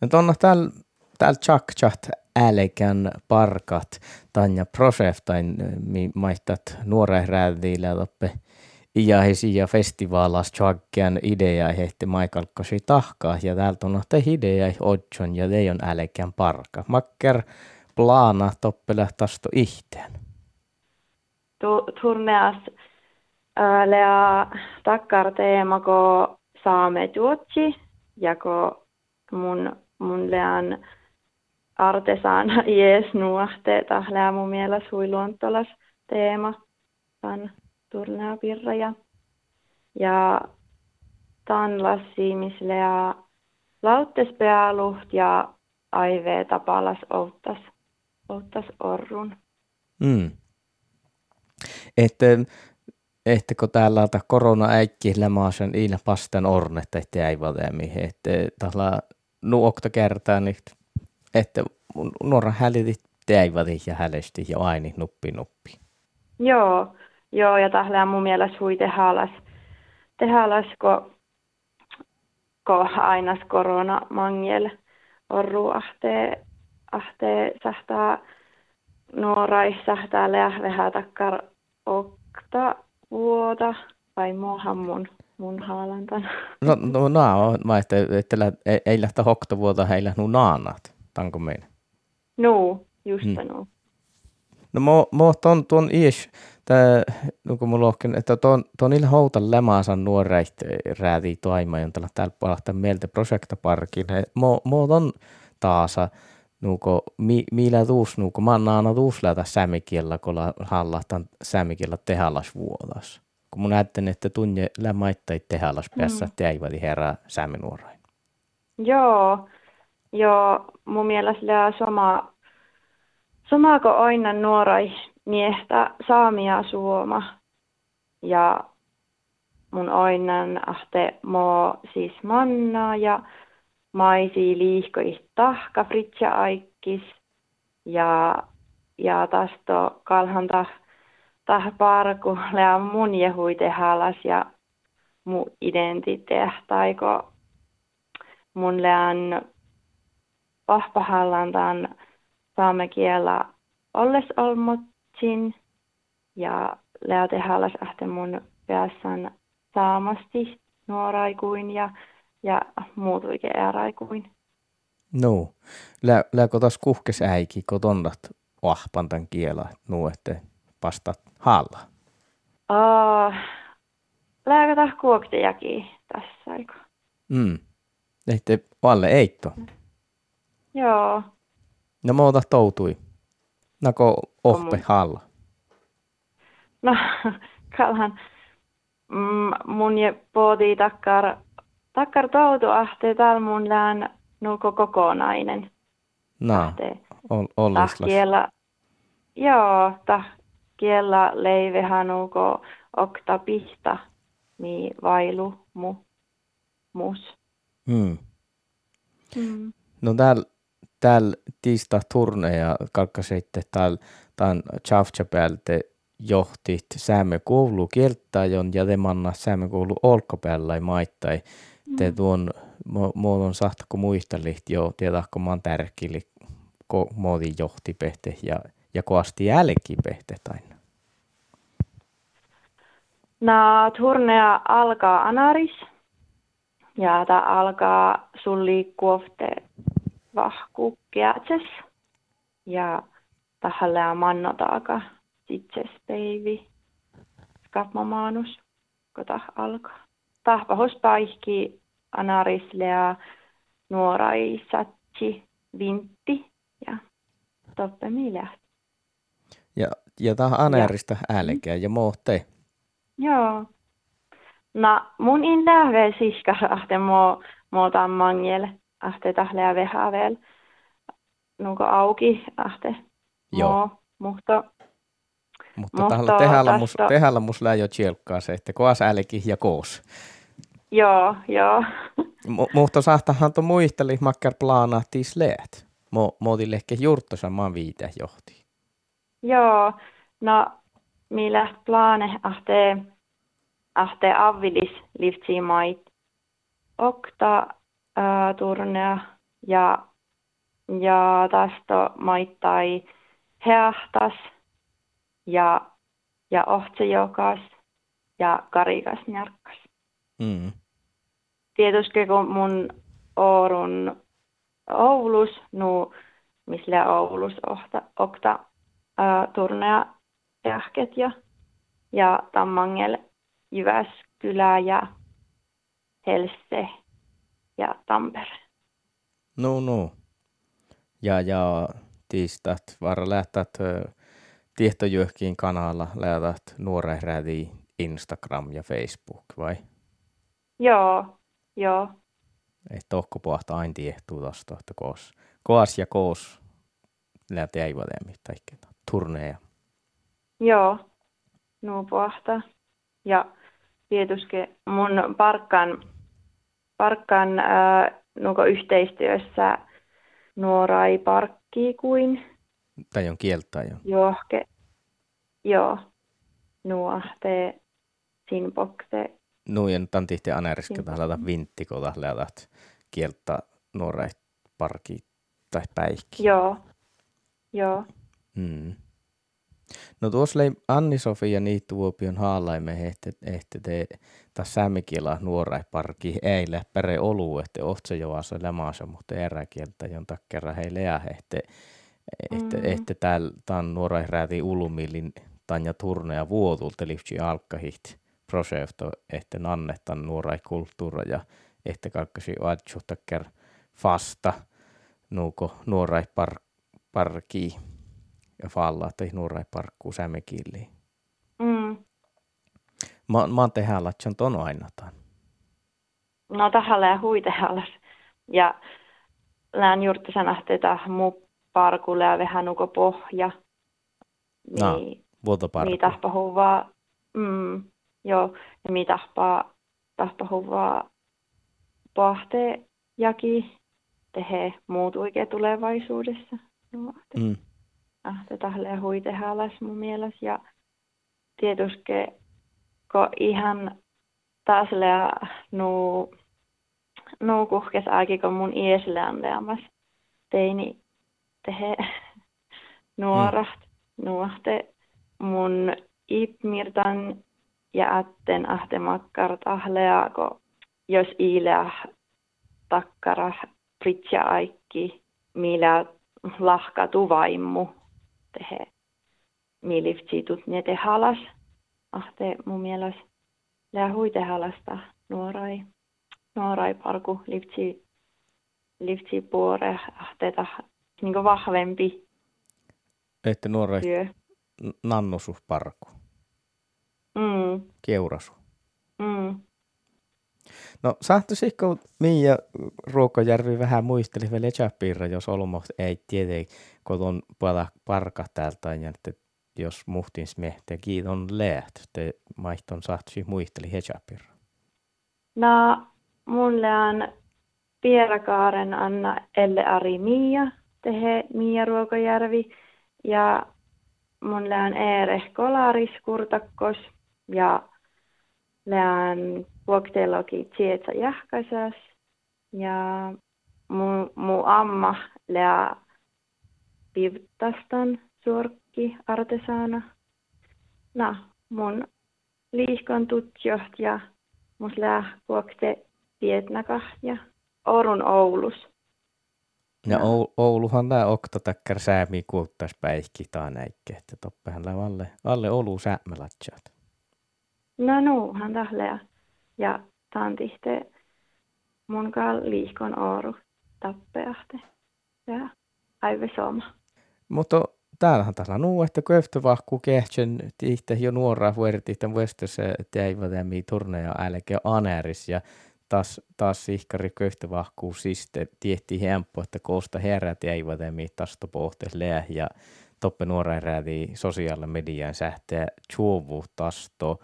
No tuonna täällä tääl Chakchat älekän parkat tanja proseftain mi maittat nuore räädiillä toppe iähisi ja festivaalas chakkean idea hehti maikalkkosi tahkaa ja täältä on te idea odjon ja on älekän parka. Makker plana toppele tasto ihteen. Turneas lea takkar teema ko saame juotsi ja ko mun, mun lean artesan jees nuahte tahlea mun mielestä huiluontolas teema tämän turnea ja, ja tan lassiimislea lauttespealuht ja aive tapalas outtas, outtas orrun. Mm. Että ehtikö täällä ta korona äikki lämaasen iillä pastan ornet, että ei valemi, että tällä nuokta kertaa, niin että nuora hälitit teivät ja hälesti ja aini nuppi nuppi. Joo, joo ja tällä mun mielestä hui tehalas, tehalas ko, ko ainas korona mangel orru ahtee, ahtee sähtää nuorai sähtää lähvehä takkar okta vuota vai muuhan mun mun haalantan. No, no, no mä että, että ei, ei lähtä hokta vuota heillä nu naanat, tanko meidän. No, just mm. no. No mä, mä ton, ton ies, tää, nuku mulla lohken, että ton, ton illa houtan lämaasan nuoreit räätii toima, jontala täällä palahtaa mieltä projektaparkin. Mä, mä ton taasa, nuko, mi, millä tuus, nuko, mä naana tuus lätä sämikiellä, kun hallahtan sämikiellä tehallas vuodas. Kun mun näyttän, että tunne lämaittai tehallas päässä, mm. teivät herää säminuorain. Joo, joo, mun mielestä lää sama, samako aina nuorai miehtä saamia suoma. Ja mun oinnan ahte mo siis manna ja maisi liihkoi tahka fritja aikkis ja, ja tasto kalhan parku lea mun jehui tehalas ja mu identiteet taiko mun lean pahpahallantaan saamme kiellä olles olmotsin ja lea tehalas ahte mun päässän saamasti nuoraikuin ja ja muutuikin eräikuin. No, lä, taas kuhkes äiki, kun tondat vahpantan kiela, nuu, että pastat halla? Uh, lääkö taas kuoktejakin tässä aika. Mm. Ehti valle eitto. Joo. No muuta toutui. Nako ohpe mun... halla? No, kalhan mm, mun je poodi takkar takkar toutu ahte täällä mun lään nuko kokonainen. No, ol, joo, tah kiellä leivehän nuko okta pihta, mi vailu mu, mus. Hmm. Hmm. No täällä täällä tiista turneja kalkkaseitte täällä tämän Chavchapäältä johti säämme koulu kieltäjon ja temanna säämme koulu olkopäällä maittai te tuon muodon sahtako muistelihti jo tietäkö maan tärkili ko muodin johtipehte ja ja koasti jälkipehte aina. No, turnea alkaa anaris ja tämä alkaa sulli kuofte vahkukkeatses ja tähän mannotaaka itses peivi skapmamaanus, kun alkaa. Tahpahos paikki anarislea nuorai satsi vintti ja toppe lähti. Ja, tämä anerista älkeä ja mootte. Joo. No mun in lähve siskas ahte mo, mo tammangel ahte tahleä vehavel. Nuko auki ahte. Joo. Mutta mutta Mutta tehällä, mus, tehällä mus jo tjelkkaa se, että koas älki ja koos. Joo, joo. Mutta sahtahan to muisteli makkar plaanahtis leet. Mo, muotille ehkä juurtosa maan viite johti. Joo, no millä plaane ahte, ahte avvilis livtsi mait. Okta äh, turnea ja, ja tästä maittai heahtas ja, ja ohtsejokas ja karikas njarkkas. Mm. Tietysti kun mun Oorun Oulus, nu missä Oulus ohta, okta ää, turnea jahket ja, ja Tammangel Jyväskylä ja Helse ja Tampere. No, no. Ja, ja tiistat var lähtät tietojöhkiin kanalla lähtät nuorehrädi Instagram ja Facebook vai? Joo, joo. Ei tohko pohta aina tiehtuu tosta, että koos, koas ja koos lähtee ei tai turneja. Joo, nuu pohta. Ja tietysti mun parkkan, parkkan äh, nuko yhteistyössä nuorai parkki kuin. Tai on kieltä jo. Johke, joo, te sinpokse. Nujen tantihti aneriske tällä vintti, kun lähtät kieltä nuorai parkki tai päikki. Joo, joo. Mm. No tuossa oli Anni-Sofia Niittuvuopion haalaime, että, että te taas säämikielä nuorai parki eile pere olu, että ohtse joassa lämaasa, mutta eräkieltä jon takkera heille ja että, että, mm. että täällä tämän nuorai rääti ulumillin tanja turneja vuotulta liftsi alkahit prosjekto, että annettaan nuorai kulttuura ja että kalkkasi adju takker fasta nuuko nuorai par, parki ja falla tai nuorai parkkuu sämekilliin. Mm. Mä, mä oon tehdä latsan ton aina tämän. No tähän lää huitehallas. Ja lään juurta sanahti, mu parkulle ja vähän nuko pohja. No, niin, vuotoparku. Niin tahpa huvaa, mm, joo, ja mi tahpa, tahpa huvaa pohtee jaki tehe muut oikein tulevaisuudessa. No, mm ahte huiteha alas mun mielestä. Ja tietysti kun ihan taas lää nu, nu kuhkes aiki, kun mun iesle on leamas teini tehe nuoraht. Mm. Nuohte mun ipmirtan ja atten ahte makkart ahlea, kun jos iilea takkara pritja aikki, millä lahka tuvaimmu tehe miliftsitut ne te halas. Ahte mun mielestä lää huite halasta nuorai, nuorai parku liftsi, liftsi puore ahteeta niin vahvempi Että nuorai nannosu parku. Mm. Keurasu. No sahtoisiko Miia Ruokojärvi vähän muisteli vielä Chapirra, jos olmo ei tiedä, kun on puolella parka täältä, ja että jos muhtin smehte kiiton läht, te maihton sahtoisi muisteli Chapirra. No, mulle on Pierakaaren Anna Elle Ari Miia, tehe Miia Ruokojärvi, ja mulle on Eere Kolaris Kurtakkos, ja lean vuokteelogi tietä jahkaisas ja mu, mu amma lea pivtastan suorkki artesaana. No, mun liikon tutjoht ja mus lää vuokte tietnakah ja Orun Oulus. Ja no. Ouluhan tämä okta takkar säämi kuuttas päihki taa näikke, että toppehan alle, alle Oulu säämälätsät. No nuuhan tahlea. Ja tihte mun liikon ooru tappeahte. Ja aive soma. Mutta täällähän tällä nuu, että köftö vahku kehtsän tihte jo nuoraa vuoritihten vuestessa teivademi turneja älke aneris ja taas, taas sihkari köftö vahkuu siste tietti hempo, että koosta herät teivademi tasto pohtes leä ja toppe nuora räädi sosiaalinen median sähteä chuovu tasto